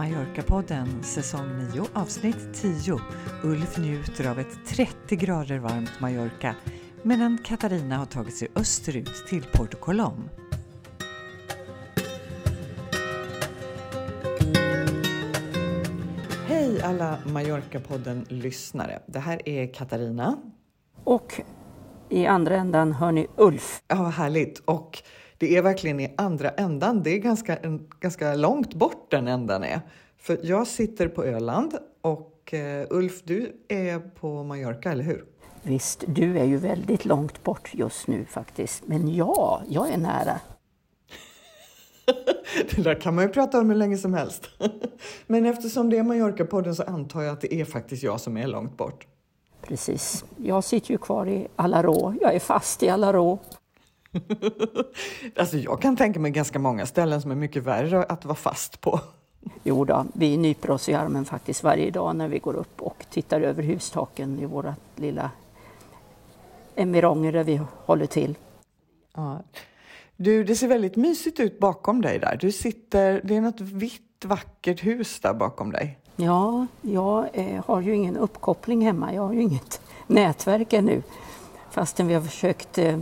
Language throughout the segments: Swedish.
Mallorca-podden säsong 9 avsnitt 10. Ulf njuter av ett 30 grader varmt Mallorca medan Katarina har tagit sig österut till Porto Colom. Hej alla Mallorca-podden-lyssnare. Det här är Katarina. Och i andra ändan hör ni Ulf. Ja, vad härligt. Och det är verkligen i andra ändan. Det är ganska, en, ganska långt bort den ändan är. För jag sitter på Öland och uh, Ulf, du är på Mallorca, eller hur? Visst, du är ju väldigt långt bort just nu faktiskt. Men ja, jag är nära. det där kan man ju prata om hur länge som helst. Men eftersom det är Mallorca-podden så antar jag att det är faktiskt jag som är långt bort. Precis. Jag sitter ju kvar i Alarå. Jag är fast i Alarå. alltså jag kan tänka mig ganska många ställen som är mycket värre att vara fast på. Jo då, vi nyper oss i armen faktiskt varje dag när vi går upp och tittar över hustaken i våra lilla environger där vi håller till. Ja. Du, det ser väldigt mysigt ut bakom dig där. Du sitter, det är något vitt vackert hus där bakom dig. Ja, jag eh, har ju ingen uppkoppling hemma. Jag har ju inget nätverk ännu. Fastän vi har försökt eh,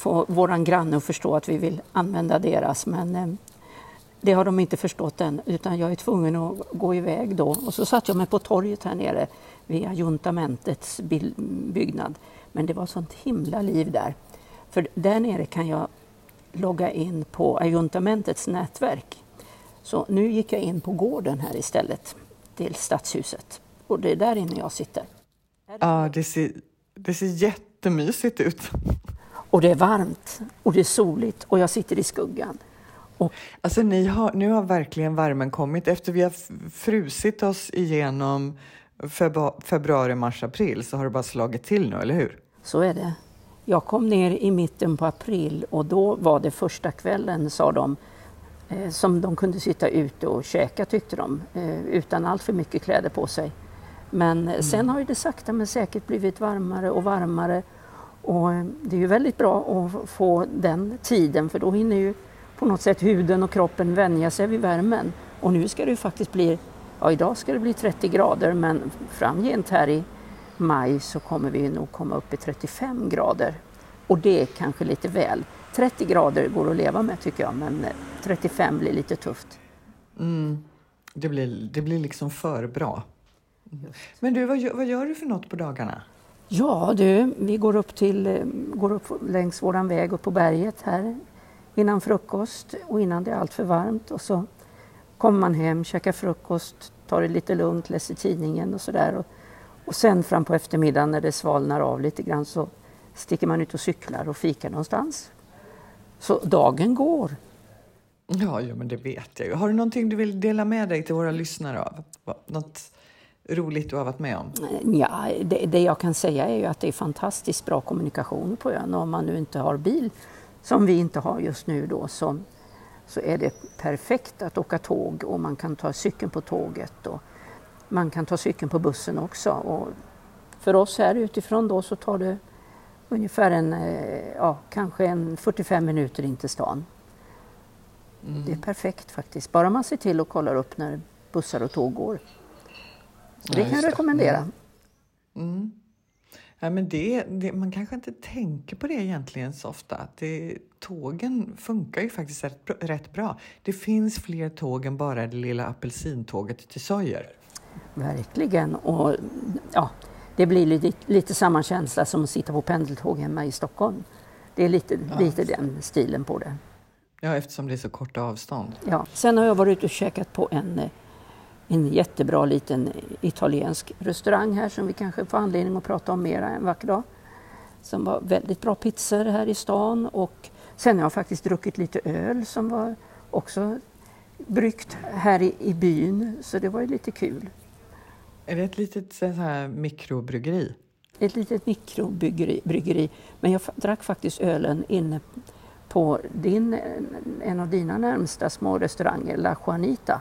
få våran granne att förstå att vi vill använda deras. Men eh, det har de inte förstått än, utan jag är tvungen att gå iväg då. Och så satt jag mig på torget här nere vid juntamentets byggnad. Men det var sånt himla liv där. För där nere kan jag logga in på eh, juntamentets nätverk. Så nu gick jag in på gården här istället, till stadshuset. Och det är där inne jag sitter. Ja, det ser, det ser jättemysigt ut. Och det är varmt och det är soligt och jag sitter i skuggan. Och... Alltså ni har, nu har verkligen värmen kommit. Efter vi har frusit oss igenom februari, mars, april så har det bara slagit till nu, eller hur? Så är det. Jag kom ner i mitten på april och då var det första kvällen, sa de, eh, som de kunde sitta ute och käka tyckte de, eh, utan allt för mycket kläder på sig. Men mm. sen har det sakta men säkert blivit varmare och varmare och eh, det är ju väldigt bra att få den tiden för då hinner ju på något sätt huden och kroppen vänja sig vid värmen. Och nu ska det ju faktiskt bli, ja idag ska det bli 30 grader men framgent här i maj så kommer vi nog komma upp i 35 grader. Och det är kanske lite väl. 30 grader går att leva med tycker jag men 35 blir lite tufft. Mm. Det, blir, det blir liksom för bra. Men du, vad vad gör du för något på dagarna? Ja du, vi går upp, till, eh, går upp längs våran väg upp på berget här innan frukost och innan det är allt för varmt och så kommer man hem, käkar frukost, tar det lite lugnt, läser tidningen och sådär. Och, och sen fram på eftermiddagen när det svalnar av lite grann så sticker man ut och cyklar och fikar någonstans. Så dagen går. Ja, ja men det vet jag ju. Har du någonting du vill dela med dig till våra lyssnare av? Något roligt du har varit med om? Ja, det, det jag kan säga är ju att det är fantastiskt bra kommunikation på ön om man nu inte har bil som vi inte har just nu då så, så är det perfekt att åka tåg och man kan ta cykeln på tåget och man kan ta cykeln på bussen också. Och för oss här utifrån då så tar det ungefär en, eh, ja, kanske en 45 minuter in till stan. Mm. Det är perfekt faktiskt, bara man ser till och kollar upp när bussar och tåg går. Så det kan jag rekommendera. Mm. Mm. Ja, men det, det, man kanske inte tänker på det egentligen så ofta. Det, tågen funkar ju faktiskt rätt, rätt bra. Det finns fler tåg än bara det lilla apelsintåget till Sojer. Verkligen. Och, ja, det blir lite, lite samma känsla som att sitta på pendeltåg hemma i Stockholm. Det är lite, ja. lite den stilen på det. Ja, eftersom det är så korta avstånd. Ja. Sen har jag varit ute och käkat på en eh, en jättebra liten italiensk restaurang här som vi kanske får anledning att prata om mera en vacker dag. Som var väldigt bra pizzor här i stan och sen har jag faktiskt druckit lite öl som var också bryggt här i, i byn så det var ju lite kul. Är det ett litet så här, mikrobryggeri? Ett litet mikrobryggeri. Men jag drack faktiskt ölen inne på din, en av dina närmsta små restauranger, La Juanita.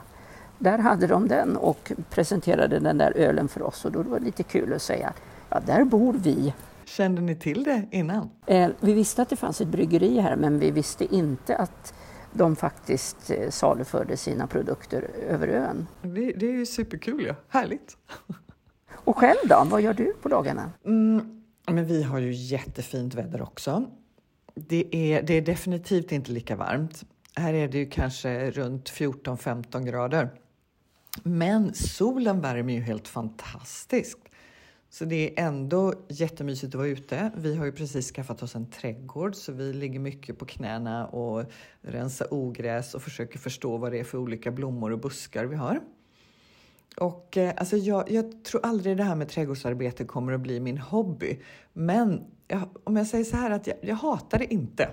Där hade de den och presenterade den där ölen för oss och då var det lite kul att säga ja, där bor vi. Kände ni till det innan? Eh, vi visste att det fanns ett bryggeri här men vi visste inte att, de faktiskt eh, saluförde sina produkter över ön. Det, det är ju superkul, ja. härligt. Och själv då, vad gör du på dagarna? Mm, men vi har ju jättefint väder också. Det är, det är definitivt inte lika varmt. Här är det ju kanske runt 14-15 grader. Men solen värmer ju helt fantastiskt. Så det är ändå jättemysigt att vara ute. Vi har ju precis skaffat oss en trädgård så vi ligger mycket på knäna och rensar ogräs och försöker förstå vad det är för olika blommor och buskar vi har. Och eh, alltså jag, jag, tror aldrig det här med trädgårdsarbete kommer att bli min hobby. Men jag, om jag säger så här att jag, jag hatar det inte.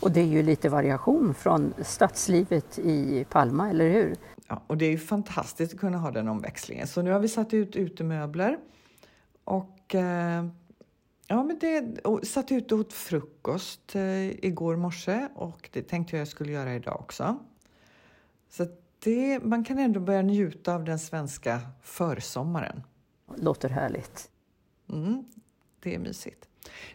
Och det är ju lite variation från stadslivet i Palma, eller hur? Ja, och det är ju fantastiskt att kunna ha den omväxlingen. Så nu har vi satt ut utemöbler och eh, ja, men det, och satt ut och åt frukost eh, igår morse och det tänkte jag jag skulle göra idag också. Så det, man kan ändå börja njuta av den svenska försommaren. Låter härligt. Mm, det är mysigt.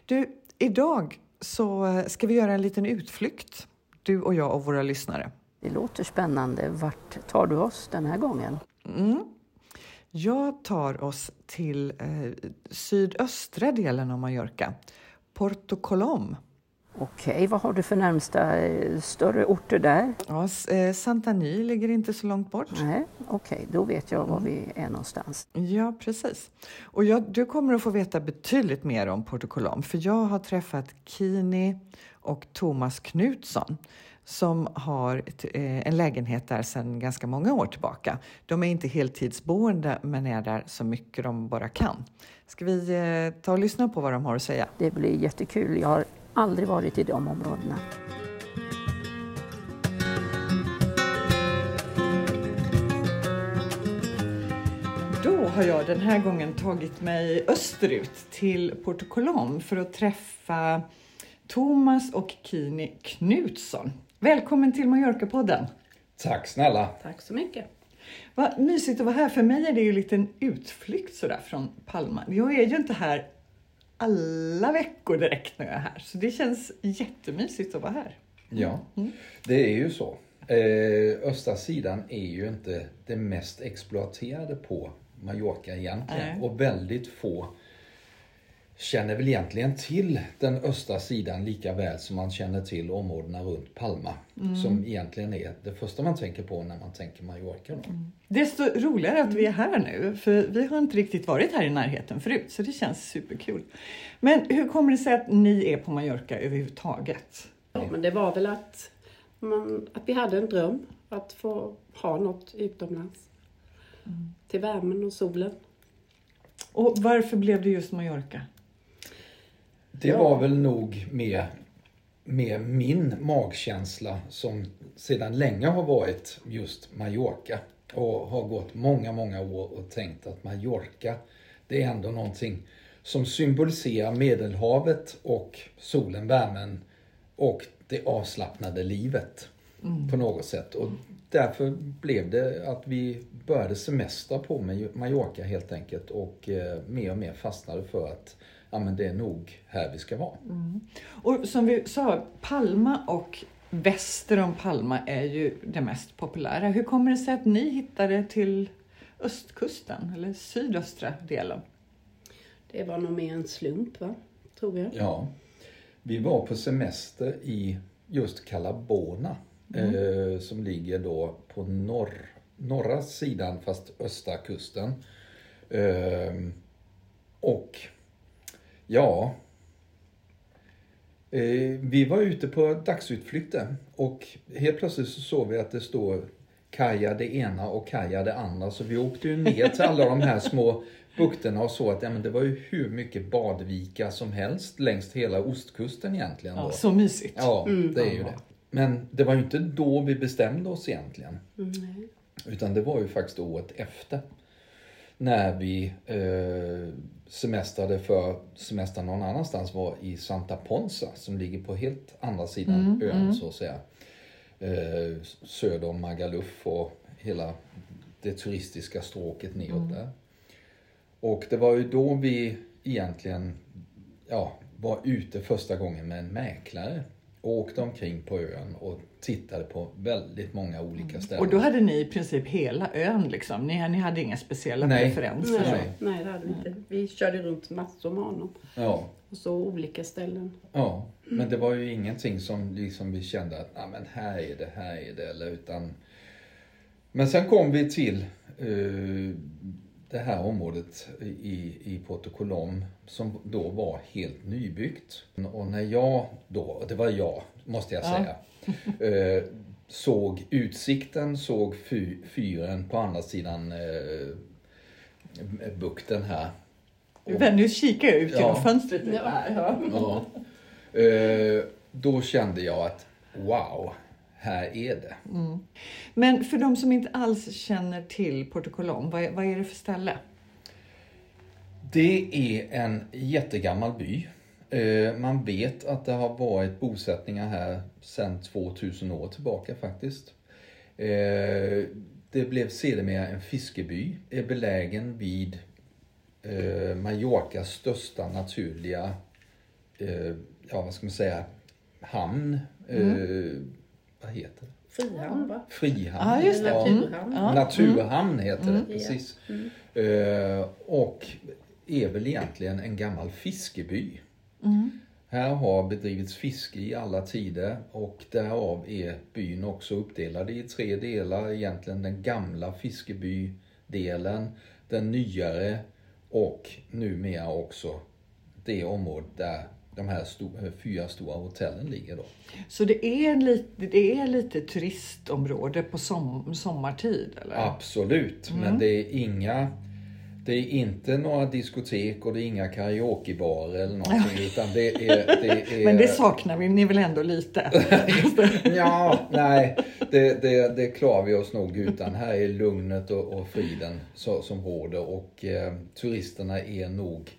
Du, idag så ska vi göra en liten utflykt, du och jag och våra lyssnare. Det låter spännande. Vart tar du oss den här gången? Mm. Jag tar oss till eh, sydöstra delen av Mallorca, Porto Colom. Okej, vad har du för närmsta eh, större orter där? Ja, eh, Santa Ny ligger inte så långt bort. Nej, Okej, då vet jag var vi är någonstans. Ja, precis. Och jag, du kommer att få veta betydligt mer om Porto Colom, för jag har träffat Kini och Thomas Knutsson som har ett, eh, en lägenhet där sedan ganska många år tillbaka. De är inte heltidsboende men är där så mycket de bara kan. Ska vi eh, ta och lyssna på vad de har att säga? Det blir jättekul. Jag har aldrig varit i de områdena. Då har jag den här gången tagit mig österut till Porto Colom för att träffa Thomas och Kini Knutsson. Välkommen till Mallorca-podden! Tack snälla! Tack så mycket. Vad mysigt att vara här. För mig är det ju en liten utflykt sådär från Palma. Jag är ju inte här alla veckor direkt när jag är här, så det känns jättemysigt att vara här. Ja, det är ju så. Eh, östra sidan är ju inte det mest exploaterade på Mallorca egentligen. Nej. Och väldigt få känner väl egentligen till den östra sidan lika väl som man känner till områdena runt Palma. Som egentligen är det första man tänker på när man tänker Mallorca. Då. Desto roligare att vi är här nu, för vi har inte riktigt varit här i närheten förut, så det känns superkul. Men hur kommer det sig att ni är på Mallorca överhuvudtaget? Ja, men det var väl att, man, att vi hade en dröm att få ha något utomlands. Till värmen och solen. Och varför blev det just Mallorca? Det var väl nog med, med min magkänsla som sedan länge har varit just Mallorca. Och har gått många, många år och tänkt att Mallorca, det är ändå någonting som symboliserar Medelhavet och solen, värmen och det avslappnade livet på något sätt. Och därför blev det att vi började semestra på Mallorca helt enkelt och eh, mer och mer fastnade för att ja, men det är nog här vi ska vara. Och som vi sa, Palma och väster om Palma är ju det mest populära. Hur kommer det sig att ni hittade till östkusten, eller sydöstra delen? Det var nog mer en slump, va? tror jag. Ja, vi var på semester i just Calabona eh, som ligger då på norr, norra sidan fast östra kusten. Ehm, och ja, eh, vi var ute på dagsutflykter och helt plötsligt så såg vi att det står kaja det ena och kaja det andra. Så vi åkte ju ner till alla de här små bukterna och såg att ja, men det var ju hur mycket badvika som helst längs hela ostkusten egentligen. Ja, Då. så mysigt. Ja, det är ju det. Men det var ju inte då vi bestämde oss egentligen. Nej. Utan det var ju faktiskt året efter. När vi eh, semestrade för semester någon annanstans var i Santa Ponsa som ligger på helt andra sidan ön så att säga. Eh, söder om Magaluf och hela det turistiska stråket neråt där. Och det var ju då vi egentligen ja, var ute första gången med en mäklare åkte omkring på ön och tittade på väldigt många olika ställen. Och då hade ni i princip hela ön liksom? Ni, ni hade inga speciella Nej. preferenser? Nej. Nej, nej, det hade vi inte. Vi körde runt massor med honom. Ja, Och så olika ställen. ja, men det var ju ingenting som liksom vi kände att ah, men här är det, här är det. Eller, utan... Men sen kom vi till eh, det här området i, i Porto Colom som då var helt nybyggt. Och när jag då, det var jag måste jag säga, eh, såg utsikten, såg fy, fyren på andra sidan eh, bukten här. Nu kikar jag ut Ja. genom fönstret. Ja. här, ja. Ja. Eh, då kände jag att wow, här är det. Men för de som inte alls känner till Porto Colom, vad är, vad är det för ställe? Det är en jättegammal by. Eh, Man vet att det har varit bosättningar här sedan 2000 år tillbaka faktiskt. Eh, Det blev sedermera en fiskeby, är belägen vid eh, Mallorcas största naturliga, ja vad ska man säga, hamn. Eh, Vad heter det? Frihamn va? Frihamn. Ja, just det. Mm. Naturhamn. Ja. Naturhamn heter det, Ja. precis. Eh, och är väl egentligen en gammal fiskeby. Här har bedrivits fiske i alla tider och därav är byn också uppdelad i tre delar. Egentligen den gamla fiskebydelen, den nyare och numera också det område där de här sto- fyra stora hotellen ligger. Då. Så det är lite, det är lite turistområde på som, sommartid? Eller? Absolut, men det är inga det är inte några diskotek och det är inga karaokebarer eller någonting utan det är... Det är Men det saknar vi, ni väl ändå lite? Ja, nej, det, det, det klarar vi oss nog utan. Här är lugnet och, och friden så, som råder och eh, turisterna är nog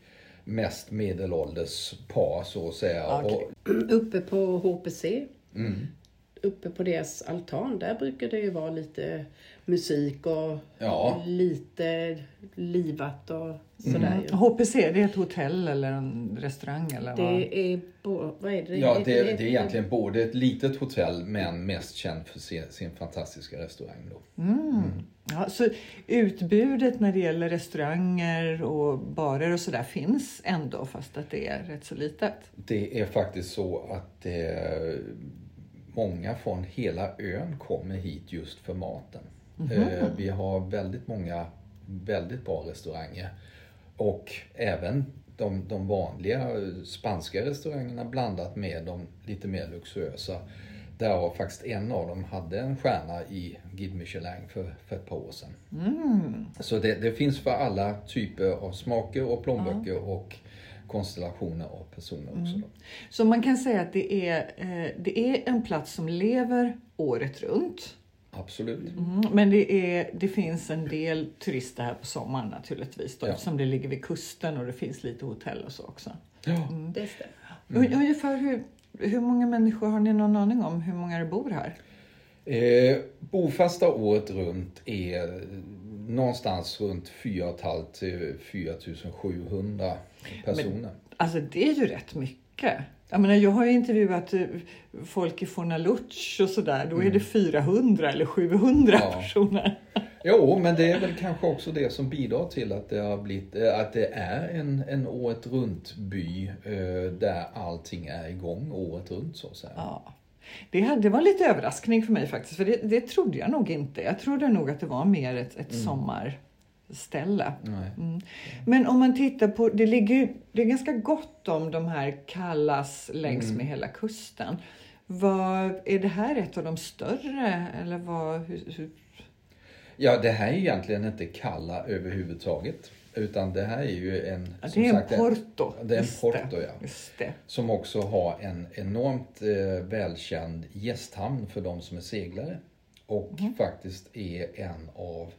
mest medelålders par så att säga. Okej. Och, Uppe på HPC, mm, uppe på deras altan, där brukar det ju vara lite musik och Ja. lite livat och sådär ju. HPC, det är ett hotell eller en restaurang? Eller vad? Det är, bo, vad är det? ja, det, det är egentligen både ett litet hotell men mest känd för sin, sin fantastiska restaurang. Då. Ja, så utbudet när det gäller restauranger och barer och sådär finns ändå fast att det är rätt så litet? Det är faktiskt så att eh, många från hela ön kommer hit just för maten. Eh, vi har väldigt många väldigt bra restauranger och även de, de vanliga spanska restaurangerna blandat med de lite mer luxuösa. Där faktiskt en av dem hade en stjärna i Guide Michelin för, för ett par år sedan. Så det, det finns för alla typer av smaker och plånböcker och konstellationer av personer också. Då. Så man kan säga att det är, eh, det är en plats som lever året runt. Absolut. Mm, men det, är, det finns en del turister här på sommaren naturligtvis då, Ja. eftersom det ligger vid kusten och det finns lite hotell och så också. Ja. Det stämmer. Un- Ungefär hur, hur många människor har ni någon aning om hur många det bor här? Eh, bofasta året runt är någonstans runt 4 500 till 4 700 personer. Alltså det är ju rätt mycket. Jag, menar, jag har ju intervjuat eh, folk i Fornaluch och sådär. Då är det 400 eller 700 Ja. personer. Jo, men det är väl kanske också det som bidrar till att det, har blivit, eh, att det är en, en året runt by eh, där allting är igång året runt så att säga. Ja. Det, hade, det var lite överraskning för mig faktiskt, för det, det trodde jag nog inte. Jag trodde nog att det var mer ett, ett sommarställe. Nej. Mm. Men om man tittar på, det ligger det är ganska gott om de här kallas längs med hela kusten. Vad, är det här ett av de större eller vad? Hur, hur, Ja, det här är egentligen inte Kalla överhuvudtaget. Utan det här är ju en... ja, som det är en sagt, en- porto. Det är en porto, ja. Just det. Som också har en enormt eh, välkänd gästhamn för de som är seglare. Och faktiskt är en av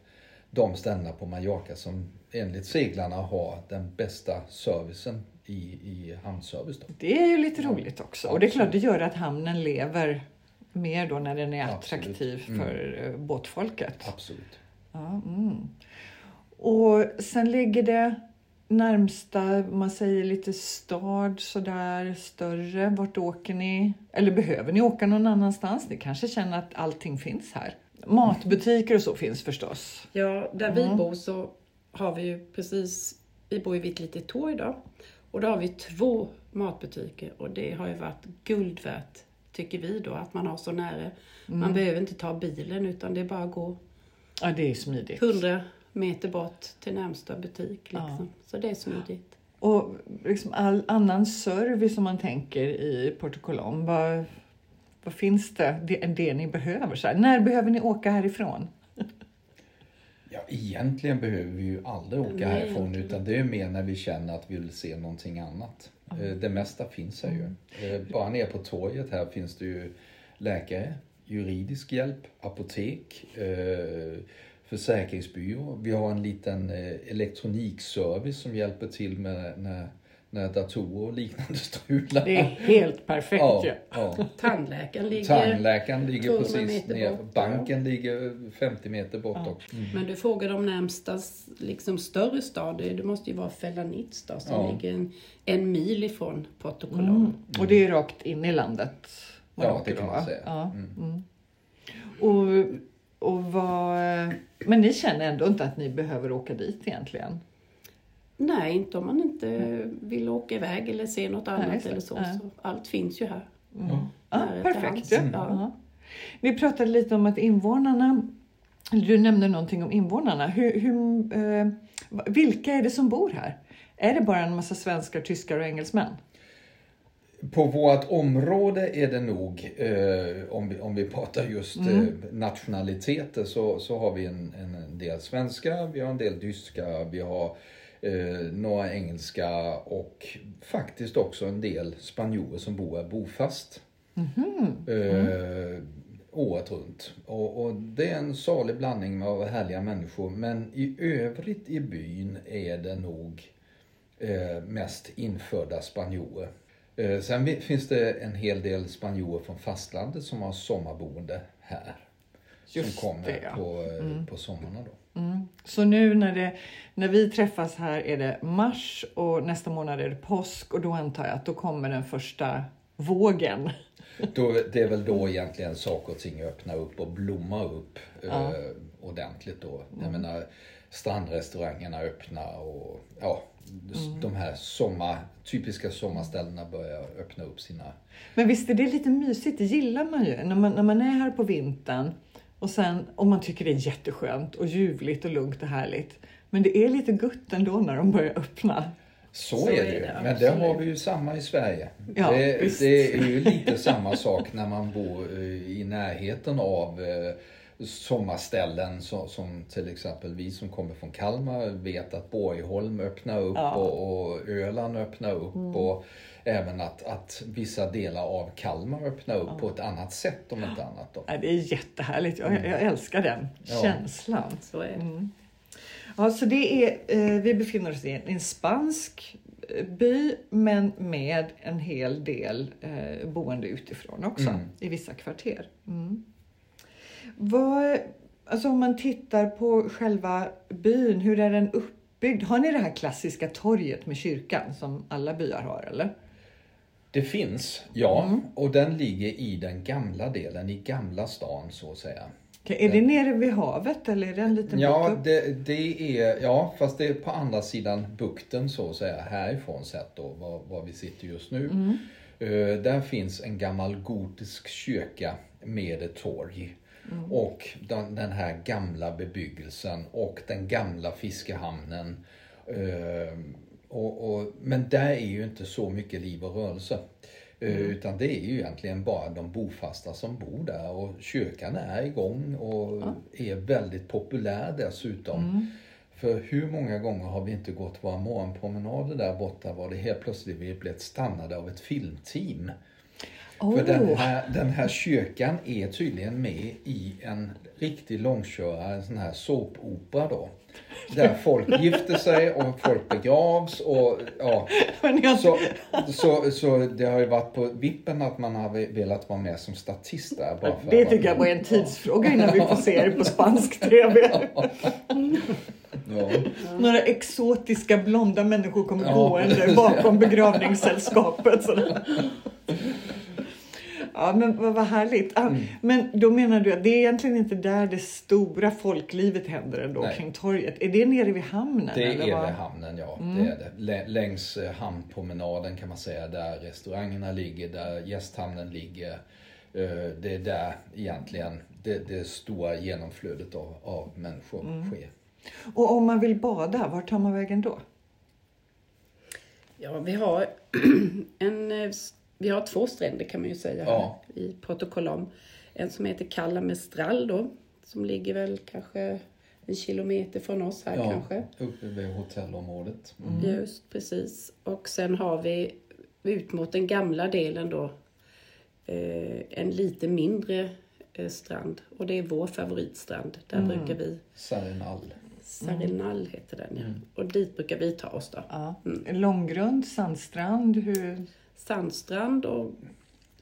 de ställena på Mallorca som enligt seglarna har den bästa servicen i, i hamnservice. Då. Det är ju lite roligt också. Och det är klart, det gör att hamnen lever mer då när den är attraktiv Mm. för eh, båtfolket. Absolut. Ja, mm. Och sen ligger det närmsta, man säger lite stad sådär, större, vart åker ni? Eller behöver ni åka någon annanstans? Ni kanske känner att allting finns här? Matbutiker och så finns förstås. Ja, där vi bor så har vi ju precis, vi bor ju vid ett litet torg då. Och då har vi två matbutiker och det har ju varit guld värt, tycker vi då, att man har så nära. Man behöver inte ta bilen utan det är bara att gå Ja, det är smidigt. 100 meter bort till närmsta butik. Liksom. Så det är smidigt. Och liksom all annan service som man tänker i Portugalom, vad, vad finns det, det, det ni behöver? Så här, när behöver ni åka härifrån? Ja, egentligen behöver vi ju aldrig åka Nej, härifrån utan det är mer när vi känner att vi vill se någonting annat. Eh, Det mesta finns här ju. Eh, Bara nere på torget här finns det ju läkare, juridisk hjälp, apotek, eh, försäkringsbyrå. Vi har en liten elektronikservice som hjälper till med när, när datorer och liknande strular. Det är helt perfekt ja, ju. ja. Tandläkaren ligger... Tandläkaren ligger 200 precis ner. Banken ligger 50 meter bort också. Mm. Men du frågade om närmsta liksom, större stad, det måste ju vara Felanitz då, som Ja. ligger en, en mil ifrån Portugal. Mm. Och det är rakt in i landet? Ja, det kan då, man säga. Ja. Mm. Mm. Och, och vad, men ni känner ändå inte att ni behöver åka dit egentligen? Nej, inte om man inte vill åka iväg eller se något annat det. eller så, Nej. så. Allt finns ju här. Ja, perfekt. Ja. Ja. Vi pratade lite om att invånarna, du nämnde någonting om invånarna. Hur, hur, eh, vilka är det som bor här? Är det bara en massa svenskar, tyskar och engelsmän? På vårt område är det nog, eh, om, vi, om vi pratar just eh, nationaliteter, så, så har vi en, en del svenskar, vi har en del tyskar, vi har eh, några engelska och faktiskt också en del spanjorer som bor här bofast. Eh, året runt. Och, och det är en salig blandning av härliga människor. Men i övrigt i byn är det nog eh, mest infödda spanjorer. Eh, sen finns det en hel del spanjorer från fastlandet som har sommarboende här. Just som kommer det, ja. på, eh, på sommarna då. Mm. Så nu när, det, när vi träffas här är det mars och nästa månad är det påsk och då antar jag att då kommer den första vågen. då. Det är väl då egentligen saker och ting öppnar upp och blommar upp Ja. eh, ordentligt då. Jag menar strandrestaurangerna öppnar och ja, de här sommar, typiska sommarställena börjar öppna upp sina Men visst är det lite mysigt, det gillar man ju när man, när man är här på vintern och sen om man tycker det är jätteskönt och ljuvligt och lugnt och härligt. Men det är lite gött ändå när de börjar öppna. Så, Så är det ju. det, Men det absolut. har vi ju samma i Sverige. Ja, det, det är ju lite samma sak när man bor eh, i närheten av eh, sommarställen som, som till exempel vi som kommer från Kalmar vet att Borgholm öppnar upp Ja. Mm. och, och Öland öppnar upp och även att, att vissa delar av Kalmar öppnar upp på ett annat sätt om inte annat. Då. Ja, det är jättehärligt, jag, jag älskar den Ja. känslan. Så är det. Ja, så det är, eh, vi befinner oss i en, en spansk eh, by men med en hel del eh, boende utifrån också Mm. i vissa kvarter. Mm. Vad, alltså om man tittar på själva byn, hur är den uppbyggd? Har ni det här klassiska torget med kyrkan som alla byar har eller? Det finns, ja. Mm. Och den ligger i den gamla delen, i gamla stan så att säga. Okej, Är det nere vid havet eller är det en liten Ja, bit upp? det, det är, ja, fast det är på andra sidan bukten så att säga, härifrån sett då, var, var vi sitter just nu. Eh, där finns en gammal gotisk kyrka med ett torg. Och den, den här gamla bebyggelsen och den gamla fiskehamnen. Eh, och, och, men där är ju inte så mycket liv och rörelse. Eh, Utan det är ju egentligen bara de bofasta som bor där och kyrkan är igång och är väldigt populär dessutom. För hur många gånger har vi inte gått våra morgonpromenader där borta var det helt plötsligt vi blivit stannade av ett filmteam. För den Åh. här, den här kyrkan är tydligen med i en riktig långkörare, en sån här såpopera då. Där folk gifter sig och folk begravs och ja. Så, så, så det har ju varit på vippen att man har velat vara med som statist där. Bara för Det tycker jag var en tidsfråga innan vi får se er på spansk TV. Ja. Några exotiska blonda människor kommer Ja. gående bakom begravningssällskapet. sådär. Ja, men vad, vad härligt. Ah, Mm. Men då menar du att det är egentligen inte där det stora folklivet händer ändå, Nej. kring torget. Är det nere vid hamnen? Det eller är vad? vid hamnen, ja. Mm. Det är det. Lä- Längs eh, hamnpromenaden kan man säga, där restaurangerna ligger, där gästhamnen ligger. Eh, Det är där egentligen det, det stora genomflödet av, av människor Mm. sker. Och om man vill bada, var tar man vägen då? Ja, vi har, en, eh, vi har två stränder kan man ju säga här Ja. i Protokollam. En som heter Kalla Mestral då, som ligger väl kanske en kilometer från oss här Ja, kanske. uppe vid hotellområdet. Mm. Just precis. Och sen har vi ut mot den gamla delen då eh, en lite mindre eh, strand. Och det är vår favoritstrand. Där brukar vi, Sarinal. Sarinal heter den ja. Och dit brukar vi ta oss då. Ja. Långgrund, sandstrand, hur... Sandstrand och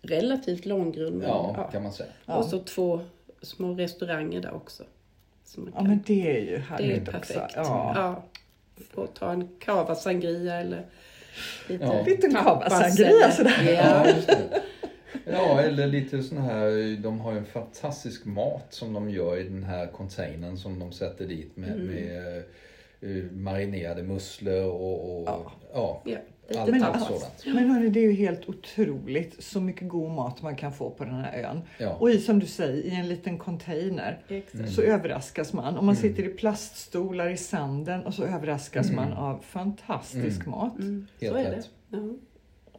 relativt långgrund. Ja, ja. kan man säga. Ja. Och så två små restauranger där också. Ja, kan, men det är ju det är härligt perfekt. också. Ja. Ja. Få ta en cava sangria eller lite Ja. Liten cava sangria sådär. Ja. Ja, just det. Ja, eller lite sån här, de har ju en fantastisk mat som de gör i den här containern som de sätter dit med, Mm. med eh, marinerade musslor och, och Ja. ja. Allt, tapas. sådant. Men hörni, det är ju helt otroligt så mycket god mat man kan få på den här ön. Ja. Och i, som du säger, i en liten container Exakt. så överraskas man. Om man Mm. sitter i plaststolar i sanden och så överraskas man av fantastisk Mm. mat. Mm, Helt så är rätt.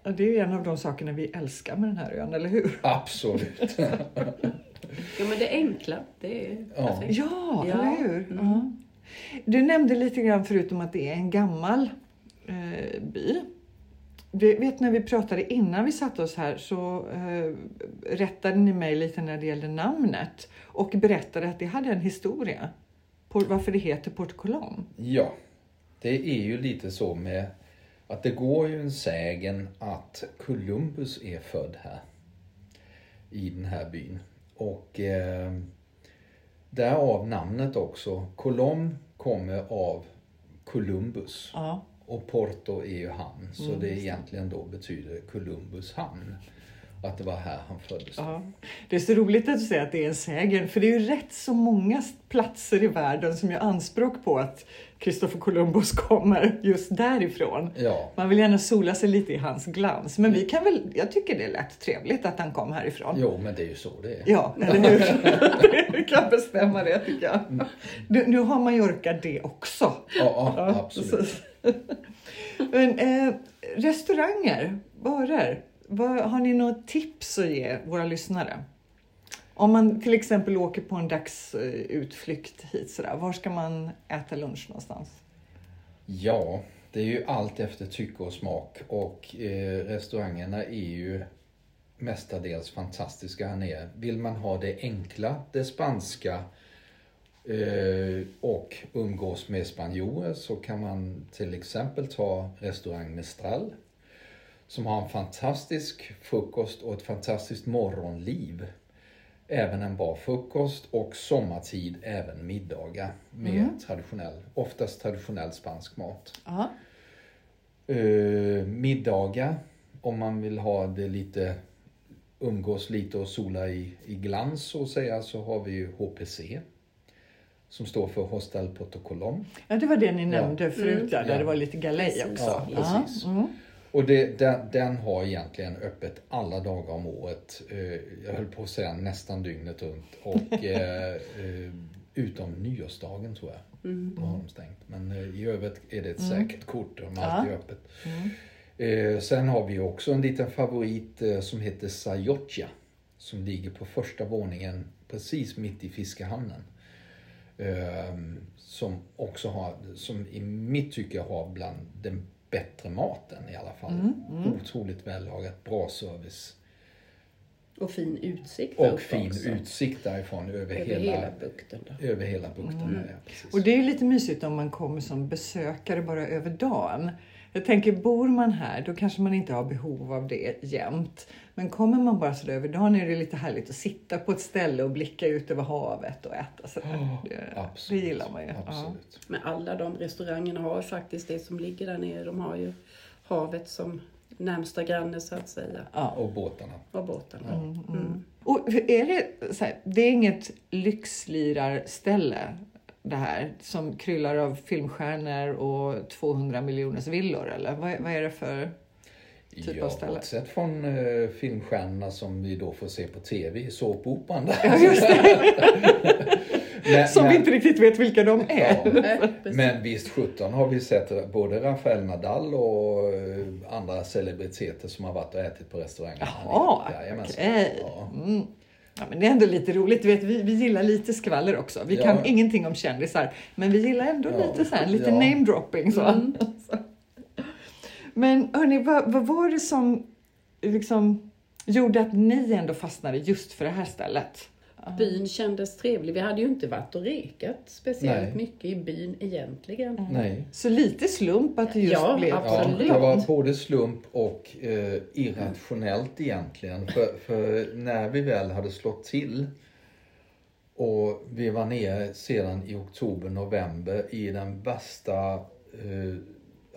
det. Det är ju en av de sakerna vi älskar med den här ön, eller hur? Absolut. ja, men det enkla, det är Ja. perfekt. Ja, Ja. eller hur? Mm. Ja. Du nämnde lite grann förutom att det är en gammal eh, by. Vet när vi pratade innan vi satte oss här så eh, rättade ni mig lite när det gällde namnet och berättade att det hade en historia. På varför det heter Port Colom. Ja, det är ju lite så med att det går ju en sägen att Columbus är född här. I den här byn. Och eh, därav namnet också. Colom kommer av Columbus. Ja. Och Porto är ju hamn. Så Mm, det egentligen då betyder Columbus hamn. Att det var här han föddes. Ja. Det är så roligt att du säger att det är en sägen, för det är ju rätt så många platser i världen som gör anspråk på att Kristoffer Columbus kommer just därifrån. Ja, Man vill gärna sola sig lite i hans glans, men vi kan väl, jag tycker det är lätt trevligt att han kom härifrån. jo men det är ju så det är. Ja, eller hur? vi kan bestämma det tycker jag. Du, nu har Mallorca det också. Ja, ja, absolut. Men, eh, restauranger, barer, vad, har ni något tips att ge våra lyssnare? Om man till exempel åker på en dagsutflykt hit, sådär, var ska man äta lunch någonstans? Ja, det är ju allt efter tycke och smak och eh, restaurangerna är ju mestadels fantastiska här nere. Vill man ha det enkla, det spanska eh, och umgås med spanjorer så kan man till exempel ta restaurang Mestral som har en fantastisk frukost och ett fantastiskt morgonliv. Även en bra frukost och sommartid även middagar med traditionell, oftast traditionell spansk mat. Eh, middagar, om man vill ha det lite, umgås lite och sola i, i glans så att säga, så har vi ju HPC. Som står för Hostel Protocolom. ja, det var det ni Ja. nämnde förut, ja, där Ja. det var lite galej också. Ja, precis. Mm. Och det, den, den har egentligen öppet alla dagar om året. Eh, jag höll på att säga nästan dygnet runt. Och eh, eh, utom nyårsdagen tror jag. Då har de stängt. Men i övrigt är det ett säkert kort. De har Ja. alltid öppet. Eh, sen har vi också en liten favorit eh, som heter Sayotja. Som ligger på första våningen precis mitt i fiskehamnen. Som också har, som i mitt tycke har bland den bättre maten i alla fall. Otroligt vällagat, bra service. Och fin utsikt Och fin också. utsikt därifrån över, över hela, hela bukten. Då. över hela bukten. här, ja, precis. Och det är ju lite mysigt om man kommer som besökare bara över dagen. Jag tänker, bor man här då kanske man inte har behov av det jämt. Men kommer man bara sådär över dagen är det lite härligt att sitta på ett ställe och blicka ut över havet och äta sådär. Ja, det, absolut. det gillar man ju. Ja. Absolut. Men alla de restaurangerna har faktiskt det som ligger där nere. De har ju havet som närmsta granne så att säga. Ja. Och båtarna. Och båtarna. Ja. Mm. Och är det, så här, det är inget lyxlirarställe det här som kryllar av filmstjärnor och 200 miljoners villor eller vad, vad är det för typ ja, av ställe? bortsett från uh, filmstjärnorna som vi då får se på TV såpoperan där. Ja, just det. Men- Som men- vi inte riktigt vet vilka de är. Ja, men visst 17 har vi sett både Rafael Nadal och eh, andra celebriteter som har varit och ätit på restauranger. här Jaha, okej. Ja. Mm. Ja, men det är ändå lite roligt. Du vet, vi, vi gillar lite skvaller också. Vi Ja. kan ingenting om kändisar, men vi gillar ändå Ja, lite, så här, lite ja. namedropping. Så. Så. Men hörni, vad, vad var det som liksom, gjorde att ni ändå fastnade just för det här stället? Byn kändes trevlig. Vi hade ju inte varit och rekat speciellt Nej. mycket i byn egentligen. Nej. Så lite slump att det just Ja, blev Ja, Absolut. det var både slump och eh, irrationellt egentligen. För, för när vi väl hade slått till och vi var nere sedan i oktober, november i den värsta eh,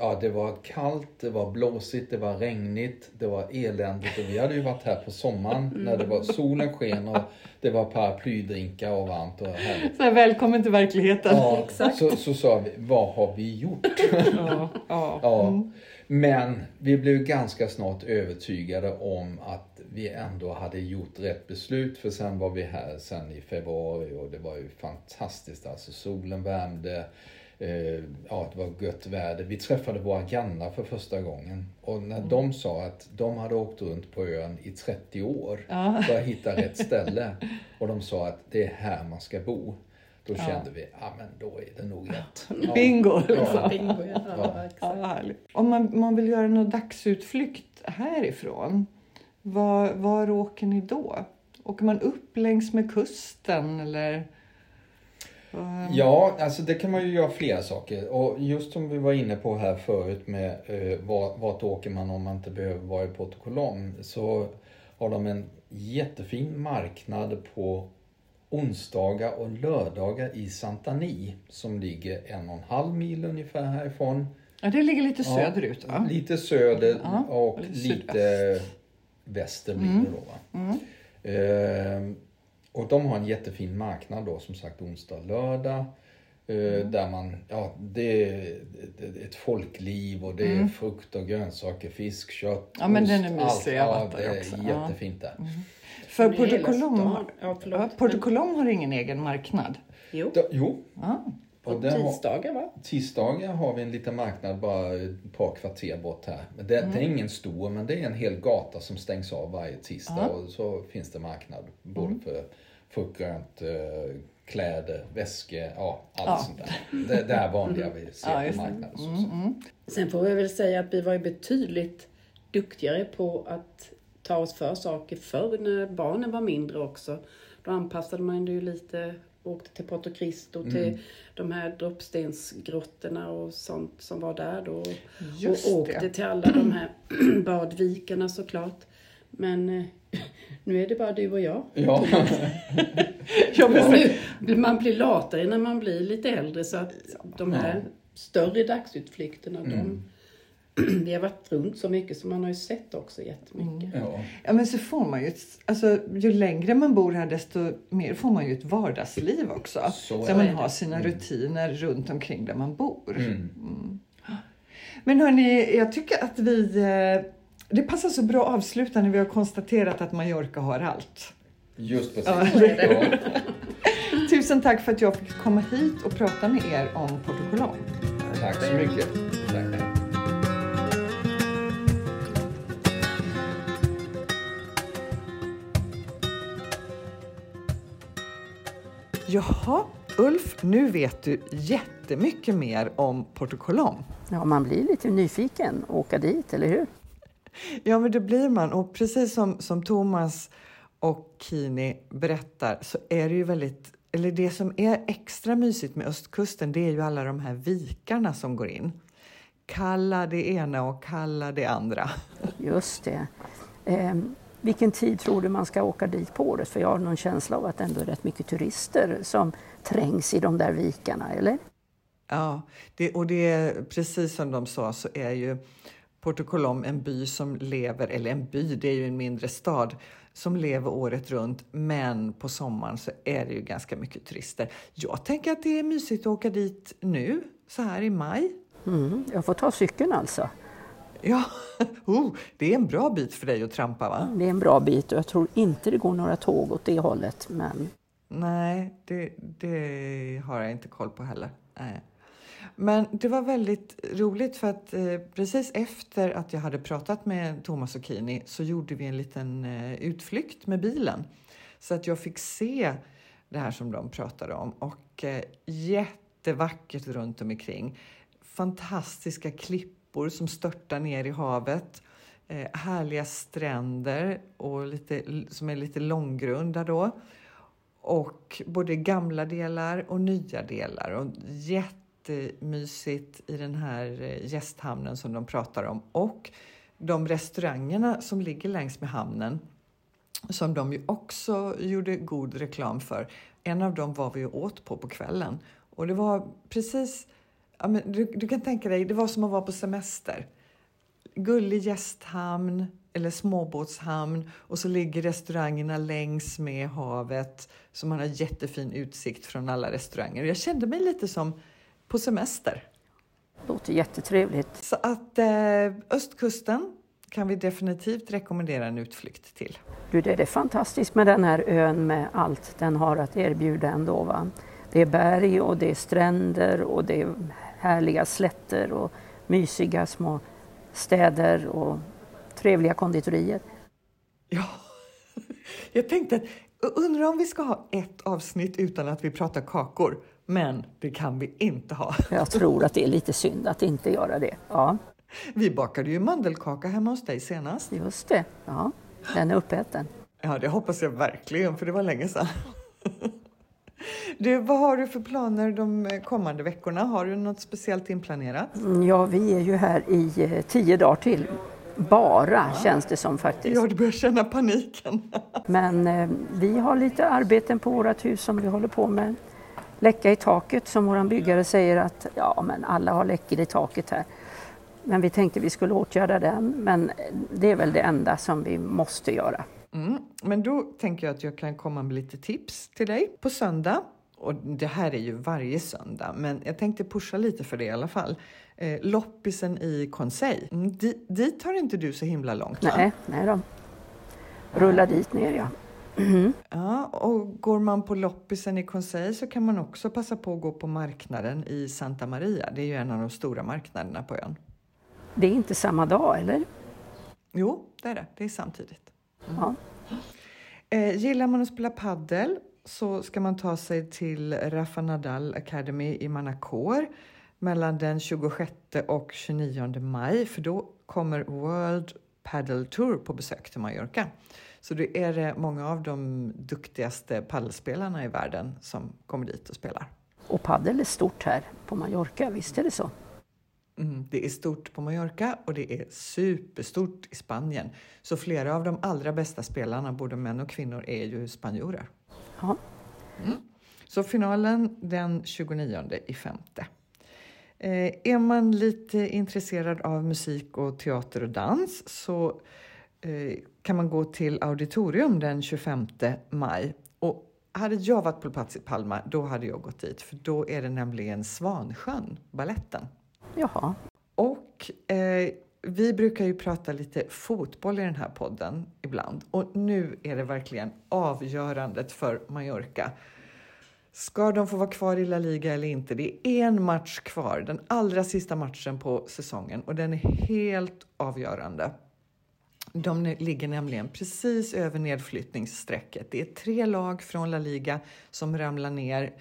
Ja, det var kallt, det var blåsigt, det var regnigt, det var eländigt och vi hade ju varit här på sommaren när det var solen sken och det var paraplydrinkar och varmt och härligt. så här, välkommen till verkligheten. Ja, så, så sa vi, vad har vi gjort? Ja, ja. Ja, Mm. men vi blev ganska snart övertygade om att vi ändå hade gjort rätt beslut för sen var vi här sen i februari och det var ju fantastiskt. Alltså solen värmde, eh, ja det var gött väder. Vi träffade våra grannar för första gången och Mm. när de sa att de hade åkt runt på ön i 30 år Ja. för att hitta rätt ställe och de sa att det är här man ska bo. Då Ja. kände vi, ja men då är det nog rätt. Ja. Bingo! Liksom. Ja. Bingo. Om man, man vill göra någon dagsutflykt härifrån, var, var åker ni då? Åker man upp längs med kusten eller? Vad- Ja, alltså det kan man ju göra flera saker. Och just som vi var inne på här förut med eh, vart, vart åker man om man inte behöver vara i Portocolom. Så har de en jättefin marknad på onsdagar och lördagar i Santani som ligger en och en halv mil ungefär härifrån. Ja, det ligger lite Ja, söderut va? Lite söder Ja, och och lite lite väster blir Mm. det då. Va? Mm. Eh, och de har en jättefin marknad då som sagt onsdag lördag. Eh, Mm. Där man, ja det är, det är ett folkliv och det är Mm. frukt och grönsaker, fisk, kött, Ja, men ost, den är mysig. allt. Jag har Ja, varit det där är också. Ja. Mm. jättefint där. För det är hela Portocolom stan. har, Ja, har ingen egen marknad. Jo, Då, jo, På tisdagar va? tisdagar har vi en liten marknad bara ett par kvarter bort här. Det, det är ingen stor men det är en hel gata som stängs av varje tisdag Ja. och så finns det marknad både för frukt, grönt, eh, kläder, väskor, ja allt Ja. sånt där. Det, det här vanliga vi ser Ja, på marknaden. Så, Mm, så. mm. Sen får jag väl säga att vi var ju betydligt duktigare på att ta oss för saker förr när barnen var mindre också. Då anpassade man det ju lite, åkte till Porto Cristo, till Mm. de här droppstensgrottorna och sånt som var där då. Just och åkte det. till alla de här badvikarna såklart. Men eh, nu är det bara du och jag. Ja. Ja, nu, man blir latare när man blir lite äldre så att de här större dagsutflykterna, Mm. de, vi har varit runt så mycket så man har ju sett också jättemycket. ja. Ja, men så får man ju, ett- alltså, ju längre man bor här desto mer får man ju ett vardagsliv också. Så Så är man har sina rutiner runt omkring där man bor. Mm. Men hörni, jag tycker att vi... eh, Det passar så bra att avsluta när vi har konstaterat att Mallorca har allt. Just precis. Ja. Tusen tack för att jag fick komma hit och prata med er om Portocolom. Tack så mycket. Tack. Jaha, Ulf, nu vet du jättemycket mer om Portocolom. Ja, man blir lite nyfiken och åka dit, eller hur? Ja, men det blir man. Och precis som, som Thomas och Kini berättar så är det ju väldigt... Eller det som är extra mysigt med östkusten det är ju alla de här vikarna som går in. kalla det ena och kalla det andra. Just det. Vilken tid tror du man ska åka dit på året? För jag har någon känsla av att det ändå är rätt mycket turister som trängs i de där vikarna, eller? Ja, det, och det är precis som de sa så är ju Porto Colom en by som lever, eller en by, det är ju en mindre stad som lever året runt, men på sommaren så är det ju ganska mycket turister. Jag tänker att det är mysigt att åka dit nu, så här i maj. Mm, jag får ta cykeln alltså. Ja, oh, det är en bra bit för dig att trampa va? Det är en bra bit och jag tror inte det går några tåg åt det hållet. Men... Nej, det, det har jag inte koll på heller. Nej. Men det var väldigt roligt för att eh, precis efter att jag hade pratat med Thomas och Kini så gjorde vi en liten eh, utflykt med bilen. Så att jag fick se det här som de pratade om och eh, jättevackert runt omkring. Fantastiska klippor som störtar ner i havet. Eh, härliga stränder och lite, som är lite långgrunda då. Och både gamla delar och nya delar. Och jättemysigt i den här eh, gästhamnen som de pratar om och de restaurangerna som ligger längs med hamnen som de ju också gjorde god reklam för. En av dem var vi åt på på kvällen och det var precis, ja, men du, du kan tänka dig, det var som att vara på semester. Gullig gästhamn eller småbåtshamn och så ligger restaurangerna längs med havet så man har jättefin utsikt från alla restauranger. Jag kände mig lite som på semester. Låter jättetrevligt. Så att eh, östkusten kan vi definitivt rekommendera en utflykt till. Du, det är fantastiskt med den här ön med allt den har att erbjuda ändå. Va? Det är berg och det är stränder och det är härliga slätter och mysiga små städer och trevliga konditorier. Ja, jag tänkte undrar om vi ska ha ett avsnitt utan att vi pratar kakor. Men det kan vi inte ha. Jag tror att det är lite synd att inte göra det. Ja. Vi bakade ju mandelkaka hemma hos dig senast. Just det, ja. Den är uppäten. Ja, det hoppas jag verkligen, för det var länge sedan. Du, vad har du för planer de kommande veckorna? Har du något speciellt inplanerat? Mm, ja, vi är ju här i eh, tio dagar till. Bara, ja. känns det som faktiskt. Ja, du börjar känna paniken. Men eh, vi har lite arbeten på vårt hus som vi håller på med läcka i taket som vår byggare säger att ja, men alla har läckor i taket här. Men vi tänkte vi skulle åtgärda den, men det är väl det enda som vi måste göra. Mm. Men då tänker jag att jag kan komma med lite tips till dig på söndag. Och det här är ju varje söndag, men jag tänkte pusha lite för det i alla fall. Eh, loppisen i Conseil, mm, dit har inte du så himla långt? Nej, va? nej då. Rulla dit ner ja. Mm. Ja, och går man på loppisen i Conseil så kan man också passa på att gå på marknaden i Santa Maria. Det är ju en av de stora marknaderna på ön. Det är inte samma dag, eller? Jo, det är det. Det är samtidigt. Ja. Eh, gillar man att spela paddel så ska man ta sig till Rafa Nadal Academy i Manacor mellan den 26 och 29 maj för då kommer World Paddle Tour på besök till Mallorca. Så det är det många av de duktigaste paddelspelarna i världen som kommer dit och spelar. Och paddel är stort här på Mallorca, visst är det så? Mm, det är stort på Mallorca och det är superstort i Spanien. Så flera av de allra bästa spelarna, både män och kvinnor, är ju spanjorer. Ja. Mm. Så finalen den 29 i femte. Eh, är man lite intresserad av musik och teater och dans så eh, kan man gå till Auditorium den 25 maj. Och hade jag varit på plats i Palma, då hade jag gått dit, för då är det nämligen Svansjön, balletten. Jaha. Och eh, vi brukar ju prata lite fotboll i den här podden ibland och nu är det verkligen avgörandet för Mallorca. Ska de få vara kvar i La Liga eller inte? Det är en match kvar, den allra sista matchen på säsongen och den är helt avgörande. De ligger nämligen precis över nedflyttningsstrecket. Det är tre lag från La Liga som ramlar ner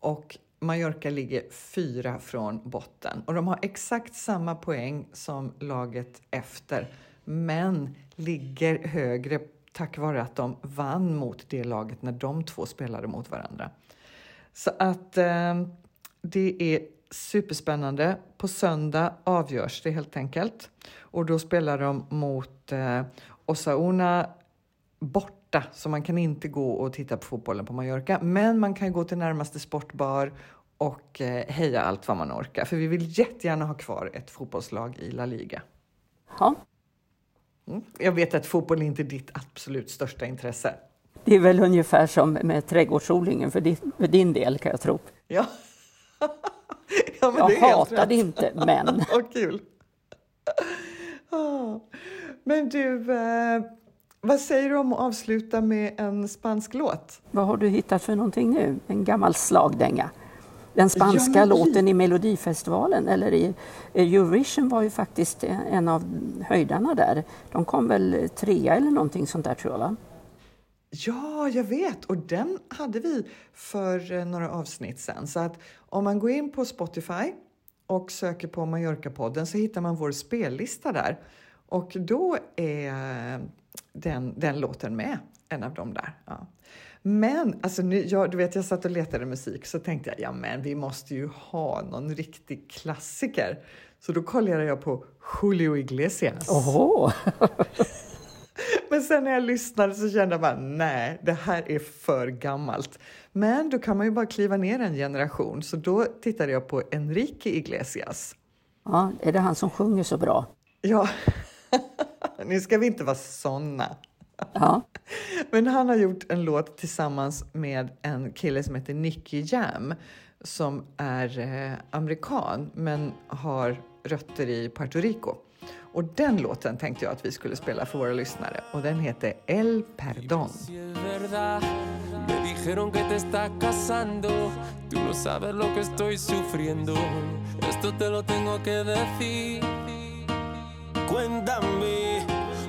och Mallorca ligger fyra från botten och de har exakt samma poäng som laget efter, men ligger högre tack vare att de vann mot det laget när de två spelade mot varandra. Så att eh, det är superspännande. På söndag avgörs det helt enkelt. Och då spelar de mot eh, Osauna borta, så man kan inte gå och titta på fotbollen på Mallorca. Men man kan gå till närmaste sportbar och eh, heja allt vad man orkar. För vi vill jättegärna ha kvar ett fotbollslag i La Liga. Ja, Mm. Jag vet att fotboll är inte är ditt absolut största intresse. det är väl ungefär som med trädgårdsodlingen för din, för din del kan jag tro. Ja, ja men Jag det är hatar det inte, men Vad kul! Ah. Men du, eh, vad säger du om att avsluta med en spansk låt? vad har du hittat för någonting nu? En gammal slagdänga? Den spanska Ja, låten i Melodifestivalen eller i Eurovision var ju faktiskt en av höjdarna där. De kom väl trea eller någonting sånt där tror jag. Va? Ja, jag vet! Och den hade vi för eh, några avsnitt sen. Så att om man går in på Spotify och söker på Mallorca-podden så hittar man vår spellista där. Och då är den, den låten med, en av dem där. Ja. Men alltså nu, jag, du vet, jag satt och letade musik så tänkte jag, ja men vi måste ju ha någon riktig klassiker. Så då kollade jag på Julio Iglesias. Oho. Men sen när jag lyssnade så kände jag bara nej, det här är för gammalt. Men då kan man ju bara kliva ner en generation, så då tittade jag på Enrique Iglesias. Ja, är det han som sjunger så bra? Ja, nu ska vi inte vara såna. Ja, Men han har gjort en låt tillsammans med en kille som heter Nicky Jam som är eh, amerikan men har rötter i Puerto Rico. Och den låten tänkte jag att vi skulle spela för våra lyssnare och den heter El Perdón.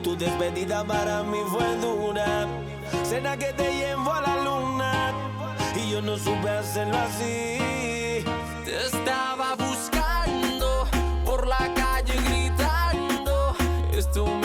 Tu despedida para mí fue dura. Cena que te llevo a la luna y yo no supe hacerlo así. Te estaba buscando por la calle gritando. Esto me